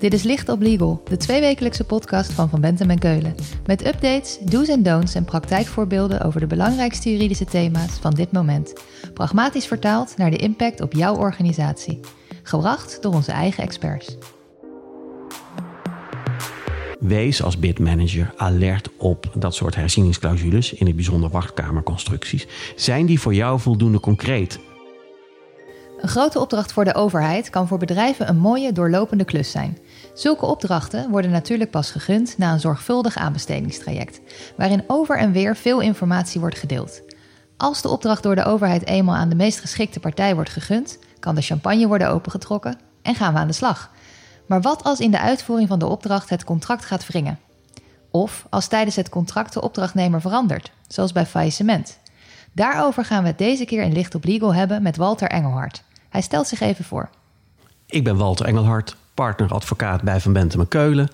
Dit is Licht op Legal, de tweewekelijkse podcast van Van Bentem en Keulen. Met updates, do's en don'ts en praktijkvoorbeelden over de belangrijkste juridische thema's van dit moment. Pragmatisch vertaald naar de impact op jouw organisatie. Gebracht door onze eigen experts. Wees als bidmanager alert op dat soort herzieningsclausules, in het bijzonder wachtkamerconstructies. Zijn die voor jou voldoende concreet? Een grote opdracht voor de overheid kan voor bedrijven een mooie doorlopende klus zijn. Zulke opdrachten worden natuurlijk pas gegund na een zorgvuldig aanbestedingstraject, waarin over en weer veel informatie wordt gedeeld. Als de opdracht door de overheid eenmaal aan de meest geschikte partij wordt gegund, kan de champagne worden opengetrokken en gaan we aan de slag. Maar wat als in de uitvoering van de opdracht het contract gaat wringen? Of als tijdens het contract de opdrachtnemer verandert, zoals bij faillissement? Daarover gaan we het deze keer in Licht op Legal hebben met Walter Engelhard. Hij stelt zich even voor. Ik ben Walter Engelhard, partneradvocaat bij Van Bentem en Keulen.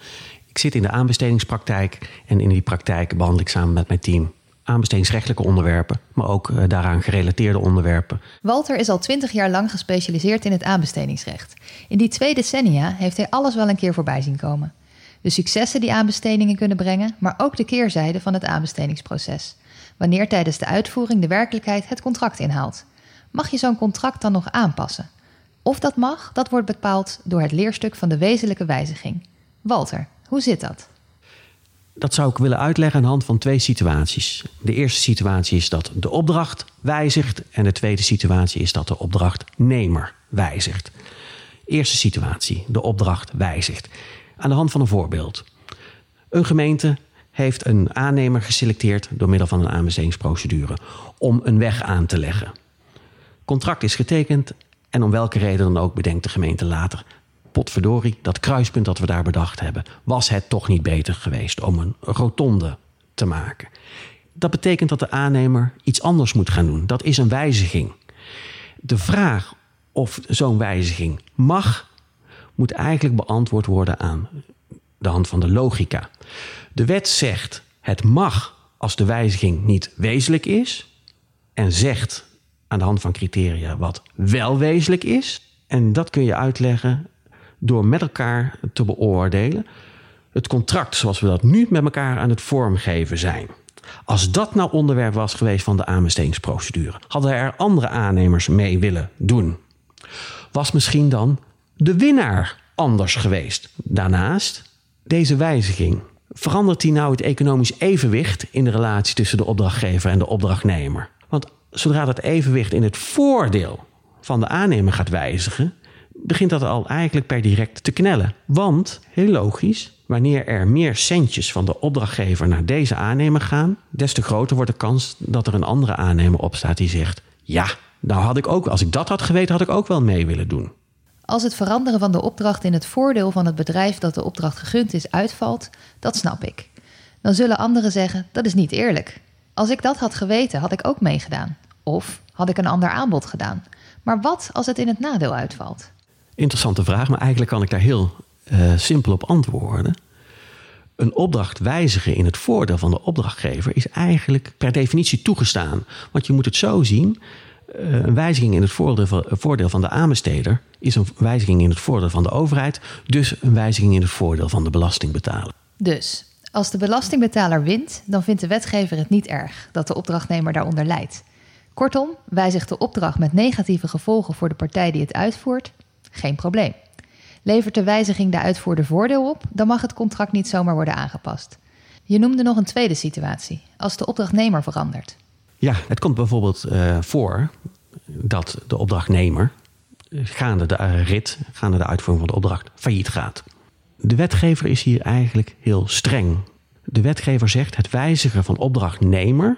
Ik zit in de aanbestedingspraktijk en in die praktijk behandel ik samen met mijn team aanbestedingsrechtelijke onderwerpen, maar ook eh, daaraan gerelateerde onderwerpen. Walter is al twintig jaar lang gespecialiseerd in het aanbestedingsrecht. In die twee decennia heeft hij alles wel een keer voorbij zien komen. De successen die aanbestedingen kunnen brengen, maar ook de keerzijde van het aanbestedingsproces. Wanneer tijdens de uitvoering de werkelijkheid het contract inhaalt. Mag je zo'n contract dan nog aanpassen? Of dat mag, dat wordt bepaald door het leerstuk van de wezenlijke wijziging. Walter, hoe zit dat? Dat zou ik willen uitleggen aan de hand van twee situaties. De eerste situatie is dat de opdracht wijzigt en de tweede situatie is dat de opdrachtnemer wijzigt. Eerste situatie, de opdracht wijzigt. Aan de hand van een voorbeeld. Een gemeente heeft een aannemer geselecteerd door middel van een aanbestedingsprocedure om een weg aan te leggen. Contract is getekend en om welke reden dan ook bedenkt de gemeente later potverdorie, dat kruispunt dat we daar bedacht hebben, was het toch niet beter geweest om een rotonde te maken? Dat betekent dat de aannemer iets anders moet gaan doen. Dat is een wijziging. De vraag of zo'n wijziging mag, moet eigenlijk beantwoord worden aan de hand van de logica. De wet zegt het mag als de wijziging niet wezenlijk is en zegt aan de hand van criteria wat wel wezenlijk is. En dat kun je uitleggen door met elkaar te beoordelen het contract zoals we dat nu met elkaar aan het vormgeven zijn. Als dat nou onderwerp was geweest van de aanbestedingsprocedure, hadden er andere aannemers mee willen doen. Was misschien dan de winnaar anders geweest. Daarnaast, deze wijziging. Verandert die nou het economisch evenwicht in de relatie tussen de opdrachtgever en de opdrachtnemer? Want zodra dat evenwicht in het voordeel van de aannemer gaat wijzigen, begint dat al eigenlijk per direct te knellen. Want, heel logisch, wanneer er meer centjes van de opdrachtgever naar deze aannemer gaan, des te groter wordt de kans dat er een andere aannemer opstaat die zegt: Ja, nou had ik ook, als ik dat had geweten, had ik ook wel mee willen doen. Als het veranderen van de opdracht in het voordeel van het bedrijf dat de opdracht gegund is uitvalt, dat snap ik. Dan zullen anderen zeggen: dat is niet eerlijk. Als ik dat had geweten, had ik ook meegedaan. Of had ik een ander aanbod gedaan. Maar wat als het in het nadeel uitvalt? Interessante vraag, maar eigenlijk kan ik daar heel uh, simpel op antwoorden. Een opdracht wijzigen in het voordeel van de opdrachtgever is eigenlijk per definitie toegestaan. Want je moet het zo zien: uh, een wijziging in het voordeel van, voordeel van de aanbesteder is een wijziging in het voordeel van de overheid, dus een wijziging in het voordeel van de belastingbetaler. Dus als de belastingbetaler wint, dan vindt de wetgever het niet erg dat de opdrachtnemer daaronder lijdt. Kortom, wijzigt de opdracht met negatieve gevolgen voor de partij die het uitvoert, geen probleem. Levert de wijziging de uitvoerder voordeel op, dan mag het contract niet zomaar worden aangepast. Je noemde nog een tweede situatie, als de opdrachtnemer verandert. Ja, het komt bijvoorbeeld uh, voor dat de opdrachtnemer gaande de rit, gaande de uitvoering van de opdracht, failliet gaat. De wetgever is hier eigenlijk heel streng. De wetgever zegt het wijzigen van opdrachtnemer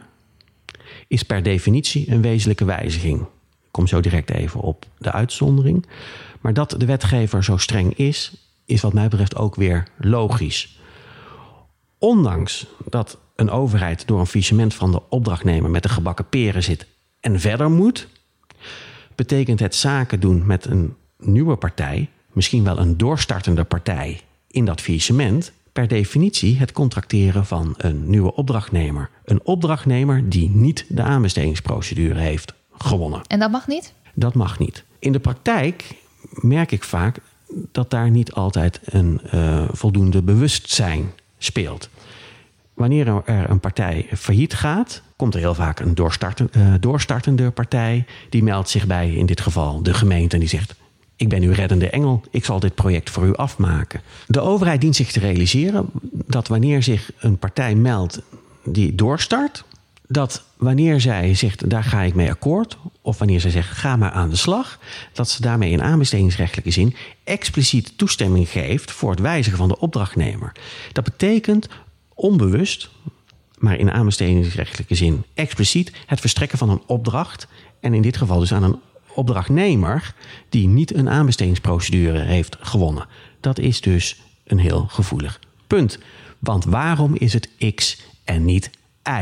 is per definitie een wezenlijke wijziging. Ik kom zo direct even op de uitzondering. Maar dat de wetgever zo streng is, is wat mij betreft ook weer logisch. Ondanks dat een overheid door een faillissement van de opdrachtnemer met de gebakken peren zit en verder moet, betekent het zaken doen met een nieuwe partij, misschien wel een doorstartende partij in dat faillissement, per definitie het contracteren van een nieuwe opdrachtnemer. Een opdrachtnemer die niet de aanbestedingsprocedure heeft gewonnen. En dat mag niet? Dat mag niet. In de praktijk merk ik vaak dat daar niet altijd een uh, voldoende bewustzijn speelt. Wanneer er een partij failliet gaat, komt er heel vaak een uh, doorstartende partij. Die meldt zich bij, in dit geval de gemeente, en die zegt: Ik ben uw reddende engel, ik zal dit project voor u afmaken. De overheid dient zich te realiseren dat wanneer zich een partij meldt die doorstart, dat wanneer zij zegt daar ga ik mee akkoord, of wanneer zij zegt ga maar aan de slag, dat ze daarmee in aanbestedingsrechtelijke zin expliciet toestemming geeft voor het wijzigen van de opdrachtnemer. Dat betekent onbewust, maar in aanbestedingsrechtelijke zin expliciet, het verstrekken van een opdracht. En in dit geval dus aan een opdrachtnemer die niet een aanbestedingsprocedure heeft gewonnen. Dat is dus een heel gevoelig punt. Want waarom is het X en niet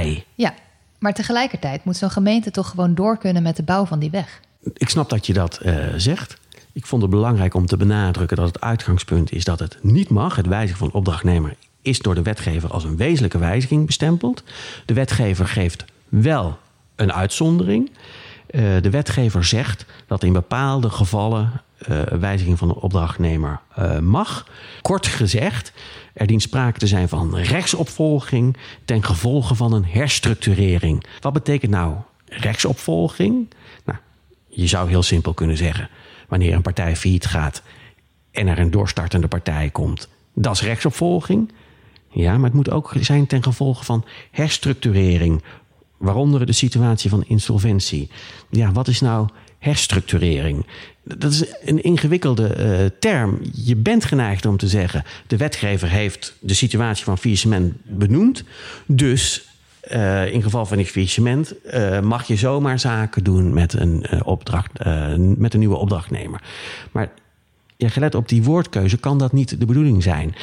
Y? Ja, maar tegelijkertijd moet zo'n gemeente toch gewoon door kunnen met de bouw van die weg. Ik snap dat je dat uh, zegt. Ik vond het belangrijk om te benadrukken dat het uitgangspunt is dat het niet mag, het wijzigen van opdrachtnemer is door de wetgever als een wezenlijke wijziging bestempeld. De wetgever geeft wel een uitzondering. Uh, de wetgever zegt dat in bepaalde gevallen uh, wijziging van de opdrachtnemer uh, mag. Kort gezegd, er dient sprake te zijn van rechtsopvolging ten gevolge van een herstructurering. Wat betekent nou rechtsopvolging? Nou, je zou heel simpel kunnen zeggen: wanneer een partij failliet gaat en er een doorstartende partij komt, dat is rechtsopvolging. Ja, maar het moet ook zijn ten gevolge van herstructurering, waaronder de situatie van insolventie. Ja, wat is nou herstructurering? Dat is een ingewikkelde uh, term. Je bent geneigd om te zeggen: de wetgever heeft de situatie van faillissement benoemd. Dus uh, in geval van een faillissement uh, mag je zomaar zaken doen met een, opdracht, met een nieuwe opdrachtnemer. Maar ja, gelet op die woordkeuze kan dat niet de bedoeling zijn.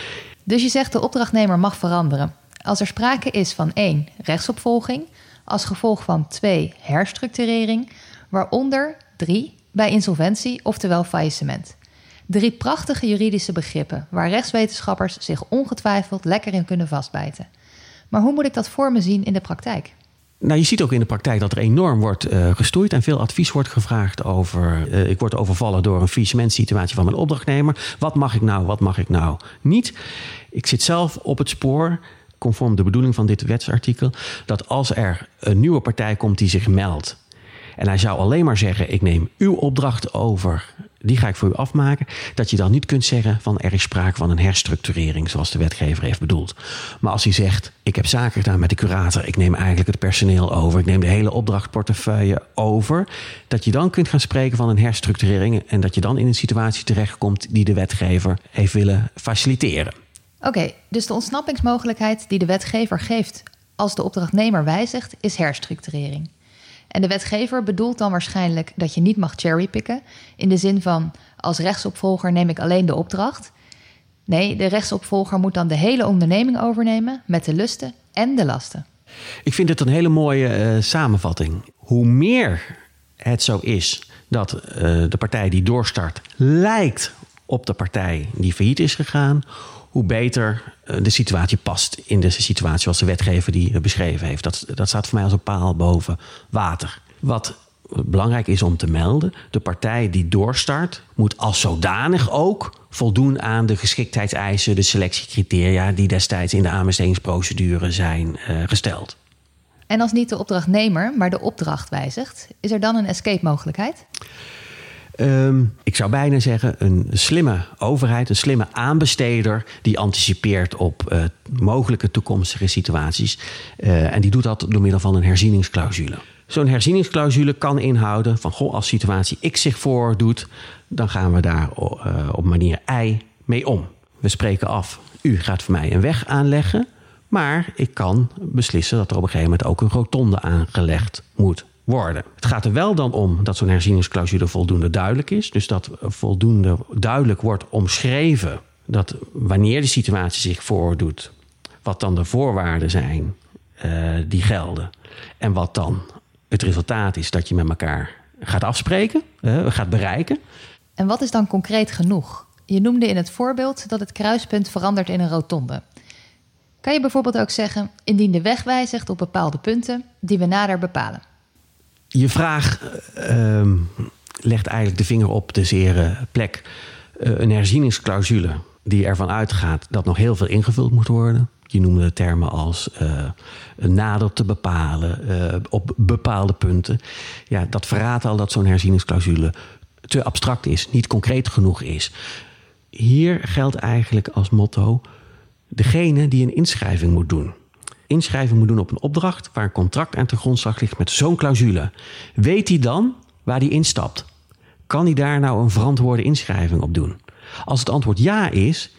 Dus je zegt de opdrachtnemer mag veranderen. Als er sprake is van 1. rechtsopvolging, als gevolg van 2. herstructurering, waaronder 3. bij insolventie, oftewel faillissement. Drie prachtige juridische begrippen waar rechtswetenschappers zich ongetwijfeld lekker in kunnen vastbijten. Maar hoe moet ik dat voor me zien in de praktijk? Nou, je ziet ook in de praktijk dat er enorm wordt uh, gestoeid en veel advies wordt gevraagd over. Uh, ik word overvallen door een faillissementsituatie van mijn opdrachtnemer. Wat mag ik nou, wat mag ik nou niet? Ik zit zelf op het spoor, conform de bedoeling van dit wetsartikel, dat als er een nieuwe partij komt die zich meldt. En hij zou alleen maar zeggen: Ik neem uw opdracht over die ga ik voor u afmaken. Dat je dan niet kunt zeggen van er is sprake van een herstructurering, zoals de wetgever heeft bedoeld. Maar als hij zegt, ik heb zaken gedaan met de curator, ik neem eigenlijk het personeel over, ik neem de hele opdrachtportefeuille over, dat je dan kunt gaan spreken van een herstructurering en dat je dan in een situatie terechtkomt die de wetgever heeft willen faciliteren. Oké, dus de ontsnappingsmogelijkheid die de wetgever geeft als de opdrachtnemer wijzigt, is herstructurering. En de wetgever bedoelt dan waarschijnlijk dat je niet mag cherrypicken. In de zin van als rechtsopvolger neem ik alleen de opdracht. Nee, de rechtsopvolger moet dan de hele onderneming overnemen met de lusten en de lasten. Ik vind het een hele mooie uh, samenvatting. Hoe meer het zo is dat uh, de partij die doorstart lijkt op de partij die failliet is gegaan, hoe beter eh, de situatie past in de situatie zoals de wetgever die beschreven heeft. Dat, dat staat voor mij als een paal boven water. Wat belangrijk is om te melden, de partij die doorstart moet als zodanig ook voldoen aan de geschiktheidseisen, de selectiecriteria die destijds in de aanbestedingsprocedure zijn gesteld. En als niet de opdrachtnemer, maar de opdracht wijzigt, is er dan een escape mogelijkheid? Um, ik zou bijna zeggen, een slimme overheid, een slimme aanbesteder die anticipeert op uh, mogelijke toekomstige situaties. Uh, en die doet dat door middel van een herzieningsclausule. Zo'n herzieningsclausule kan inhouden van goh, als situatie X zich voordoet, dan gaan we daar uh, op manier Y mee om. We spreken af, u gaat voor mij een weg aanleggen, maar ik kan beslissen dat er op een gegeven moment ook een rotonde aangelegd moet Het gaat er wel dan om dat zo'n herzieningsclausule voldoende duidelijk is. Dus dat voldoende duidelijk wordt omschreven dat wanneer de situatie zich voordoet, wat dan de voorwaarden zijn uh, die gelden. En wat dan het resultaat is dat je met elkaar gaat afspreken, uh, gaat bereiken. En wat is dan concreet genoeg? Je noemde in het voorbeeld dat het kruispunt verandert in een rotonde. Kan je bijvoorbeeld ook zeggen, indien de weg wijzigt op bepaalde punten die we nader bepalen? Je vraag uh, legt eigenlijk de vinger op de zere plek. eh, een herzieningsclausule die ervan uitgaat dat nog heel veel ingevuld moet worden. Je noemde termen als uh, een nader te bepalen op bepaalde punten. Ja, dat verraadt al dat zo'n herzieningsclausule te abstract is, niet concreet genoeg is. Hier geldt eigenlijk als motto: degene die een inschrijving moet doen. Inschrijving moet doen op een opdracht waar een contract aan te grondslag ligt met zo'n clausule. Weet hij dan waar hij instapt? Kan hij daar nou een verantwoorde inschrijving op doen? Als het antwoord ja is,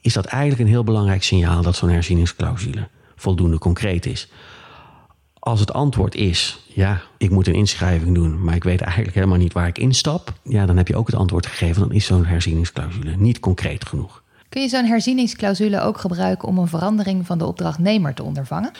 is dat eigenlijk een heel belangrijk signaal dat zo'n herzieningsclausule voldoende concreet is. Als het antwoord is, ja, ik moet een inschrijving doen, maar ik weet eigenlijk helemaal niet waar ik instap, ja, dan heb je ook het antwoord gegeven, dan is zo'n herzieningsclausule niet concreet genoeg. Kun je zo'n herzieningsclausule ook gebruiken om een verandering van de opdrachtnemer te ondervangen?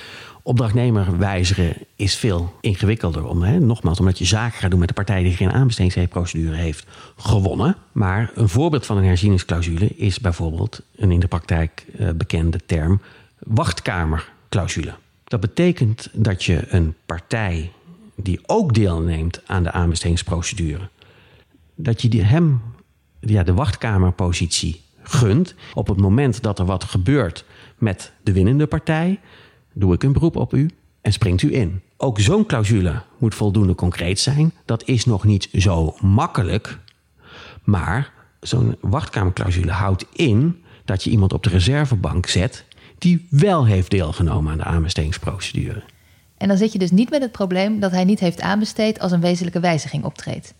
Opdrachtnemer wijzigen is veel ingewikkelder. Om, hè, nogmaals, omdat je zaken gaat doen met de partij die geen aanbestedingsprocedure heeft gewonnen. Maar een voorbeeld van een herzieningsclausule is bijvoorbeeld een in de praktijk uh, bekende term wachtkamerclausule. Dat betekent dat je een partij die ook deelneemt aan de aanbestedingsprocedure, dat je die hem ja, de wachtkamerpositie gunt. Op het moment dat er wat gebeurt met de winnende partij, doe ik een beroep op u en springt u in. Ook zo'n clausule moet voldoende concreet zijn. Dat is nog niet zo makkelijk. Maar zo'n wachtkamerclausule houdt in dat je iemand op de reservebank zet die wel heeft deelgenomen aan de aanbestedingsprocedure. En dan zit je dus niet met het probleem dat hij niet heeft aanbesteed als een wezenlijke wijziging optreedt.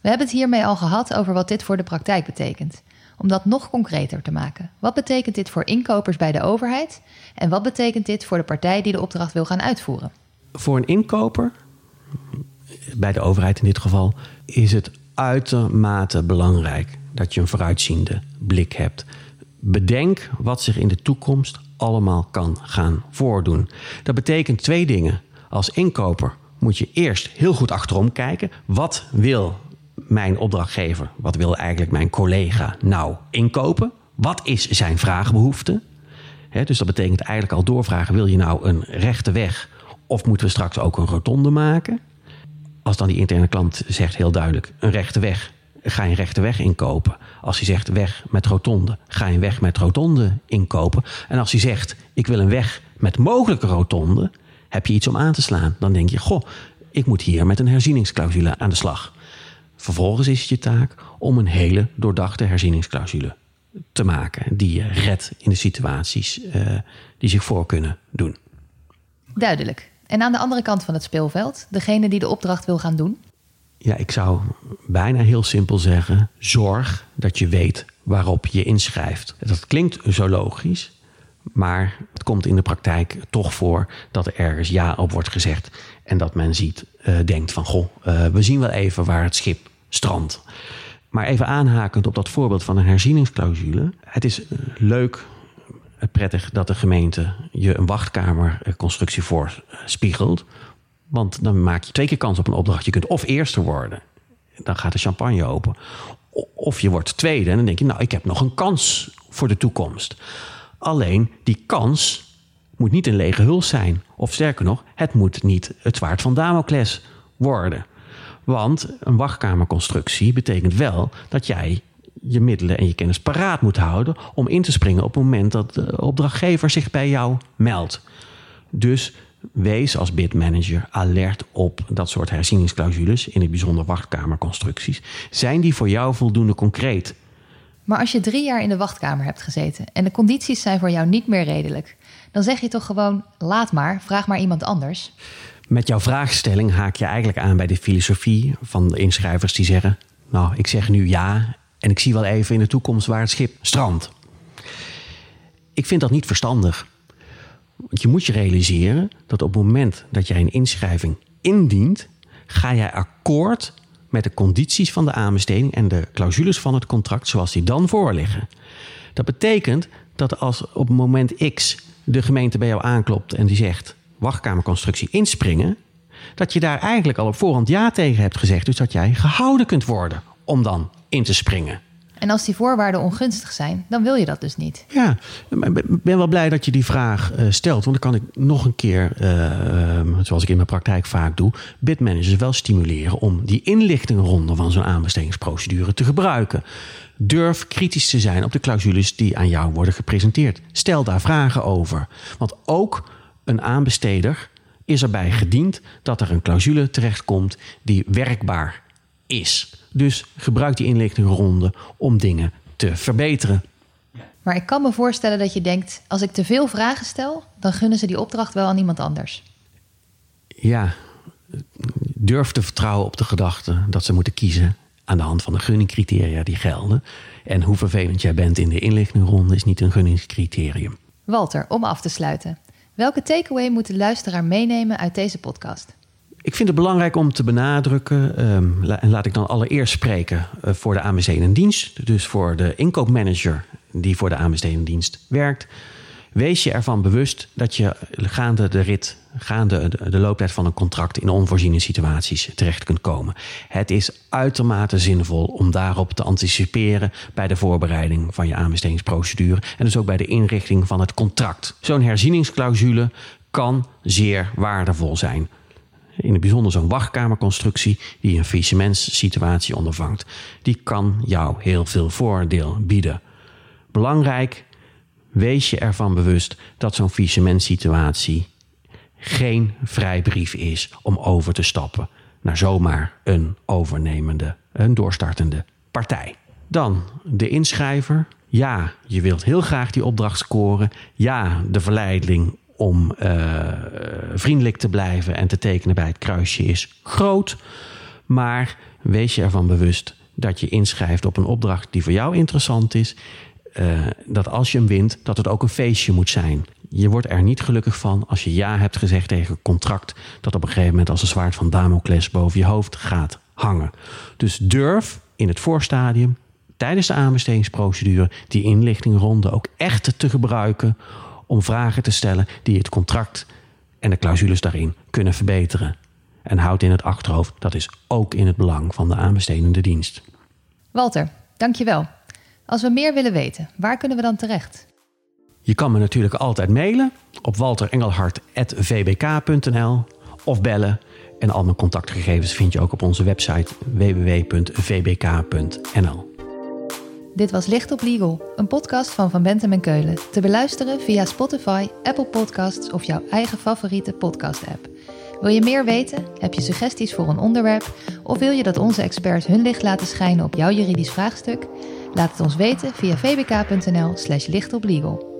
We hebben het hiermee al gehad over wat dit voor de praktijk betekent om dat nog concreter te maken. Wat betekent dit voor inkopers bij de overheid en wat betekent dit voor de partij die de opdracht wil gaan uitvoeren? Voor een inkoper, bij de overheid in dit geval, is het uitermate belangrijk dat je een vooruitziende blik hebt. Bedenk wat zich in de toekomst allemaal kan gaan voordoen. Dat betekent twee dingen. Als inkoper moet je eerst heel goed achterom kijken. Wat wil mijn opdrachtgever, wat wil eigenlijk mijn collega nou inkopen? Wat is zijn vraagbehoefte? dus dat betekent eigenlijk al doorvragen: wil je nou een rechte weg of moeten we straks ook een rotonde maken? Als dan die interne klant zegt heel duidelijk: een rechte weg, ga je een rechte weg inkopen. Als hij zegt weg met rotonde, ga je een weg met rotonde inkopen. En als hij zegt: ik wil een weg met mogelijke rotonde, heb je iets om aan te slaan. Dan denk je: goh, ik moet hier met een herzieningsclausule aan de slag. Vervolgens is het je taak om een hele doordachte herzieningsclausule te maken. Die je redt in de situaties uh, die zich voor kunnen doen. Duidelijk. En aan de andere kant van het speelveld, degene die de opdracht wil gaan doen? Ja, ik zou bijna heel simpel zeggen: zorg dat je weet waarop je inschrijft. Dat klinkt zo logisch, maar het komt in de praktijk toch voor dat er ergens ja op wordt gezegd. En dat men ziet, uh, denkt van goh, uh, we zien wel even waar het schip strandt. Maar even aanhakend op dat voorbeeld van een herzieningsclausule. Het is leuk, prettig dat de gemeente je een wachtkamerconstructie voorspiegelt. Want dan maak je twee keer kans op een opdracht. Je kunt of eerste worden, dan gaat de champagne open. Of je wordt tweede en dan denk je, nou, ik heb nog een kans voor de toekomst. Alleen die kans moet niet een lege huls zijn. Of sterker nog, het moet niet het zwaard van Damocles worden. Want een wachtkamerconstructie betekent wel dat jij je middelen en je kennis paraat moet houden om in te springen op het moment dat de opdrachtgever zich bij jou meldt. Dus wees als bidmanager alert op dat soort herzieningsclausules, in het bijzonder wachtkamerconstructies. Zijn die voor jou voldoende concreet? Maar als je drie jaar in de wachtkamer hebt gezeten en de condities zijn voor jou niet meer redelijk, dan zeg je toch gewoon: laat maar, vraag maar iemand anders. Met jouw vraagstelling haak je eigenlijk aan bij de filosofie van de inschrijvers die zeggen: Nou, ik zeg nu ja en ik zie wel even in de toekomst waar het schip strandt. Ik vind dat niet verstandig. Want je moet je realiseren dat op het moment dat jij een inschrijving indient, ga jij akkoord met de condities van de aanbesteding en de clausules van het contract zoals die dan voorliggen. Dat betekent dat als op moment X de gemeente bij jou aanklopt en die zegt wachtkamerconstructie inspringen, dat je daar eigenlijk al op voorhand ja tegen hebt gezegd. Dus dat jij gehouden kunt worden om dan in te springen. En als die voorwaarden ongunstig zijn, dan wil je dat dus niet. Ja, ik ben wel blij dat je die vraag uh, stelt. Want dan kan ik nog een keer, uh, zoals ik in mijn praktijk vaak doe, bidmanagers wel stimuleren om die inlichtingronde van zo'n aanbestedingsprocedure te gebruiken. Durf kritisch te zijn op de clausules die aan jou worden gepresenteerd. Stel daar vragen over. Want ook een aanbesteder is erbij gediend dat er een clausule terechtkomt die werkbaar is. Dus gebruik die inlichtingronde om dingen te verbeteren. Maar ik kan me voorstellen dat je denkt: als ik te veel vragen stel, dan gunnen ze die opdracht wel aan iemand anders. Ja, durf te vertrouwen op de gedachte dat ze moeten kiezen aan de hand van de gunningcriteria die gelden. En hoe vervelend jij bent in de inlichtingronde is niet een gunningscriterium. Walter, om af te sluiten. Welke takeaway moet de luisteraar meenemen uit deze podcast? Ik vind het belangrijk om te benadrukken, um, en laat ik dan allereerst spreken uh, voor de aanbestedende dienst, dus voor de inkoopmanager die voor de aanbestedende dienst werkt. Wees je ervan bewust dat je gaande de rit, gaande de looptijd van een contract in onvoorziene situaties terecht kunt komen. Het is uitermate zinvol om daarop te anticiperen bij de voorbereiding van je aanbestedingsprocedure en dus ook bij de inrichting van het contract. Zo'n herzieningsclausule kan zeer waardevol zijn. In het bijzonder zo'n wachtkamerconstructie die een faillissementssituatie ondervangt. Die kan jou heel veel voordeel bieden. Belangrijk, wees je ervan bewust dat zo'n faillissementsituatie geen vrijbrief is om over te stappen naar zomaar een overnemende, een doorstartende partij. Dan de inschrijver. Ja, je wilt heel graag die opdracht scoren. Ja, de verleiding om uh, vriendelijk te blijven en te tekenen bij het kruisje is groot. Maar wees je ervan bewust dat je inschrijft op een opdracht die voor jou interessant is. Uh, dat als je hem wint, dat het ook een feestje moet zijn. Je wordt er niet gelukkig van als je ja hebt gezegd tegen een contract dat op een gegeven moment als een zwaard van Damocles boven je hoofd gaat hangen. Dus durf in het voorstadium tijdens de aanbestedingsprocedure die inlichtingronde ook echt te gebruiken om vragen te stellen die het contract en de clausules daarin kunnen verbeteren. En houd in het achterhoofd, dat is ook in het belang van de aanbestedende dienst. Walter, dankjewel. Als we meer willen weten, waar kunnen we dan terecht? Je kan me natuurlijk altijd mailen op walterengelhart.vbk.nl of bellen. En al mijn contactgegevens vind je ook op onze website www.vbk.nl. Dit was Licht op Legal, een podcast van Van Bentem en Keulen. Te beluisteren via Spotify, Apple Podcasts of jouw eigen favoriete podcast-app. Wil je meer weten? Heb je suggesties voor een onderwerp? Of wil je dat onze experts hun licht laten schijnen op jouw juridisch vraagstuk? Laat het ons weten via vbk.nl/slash lichtoplegal.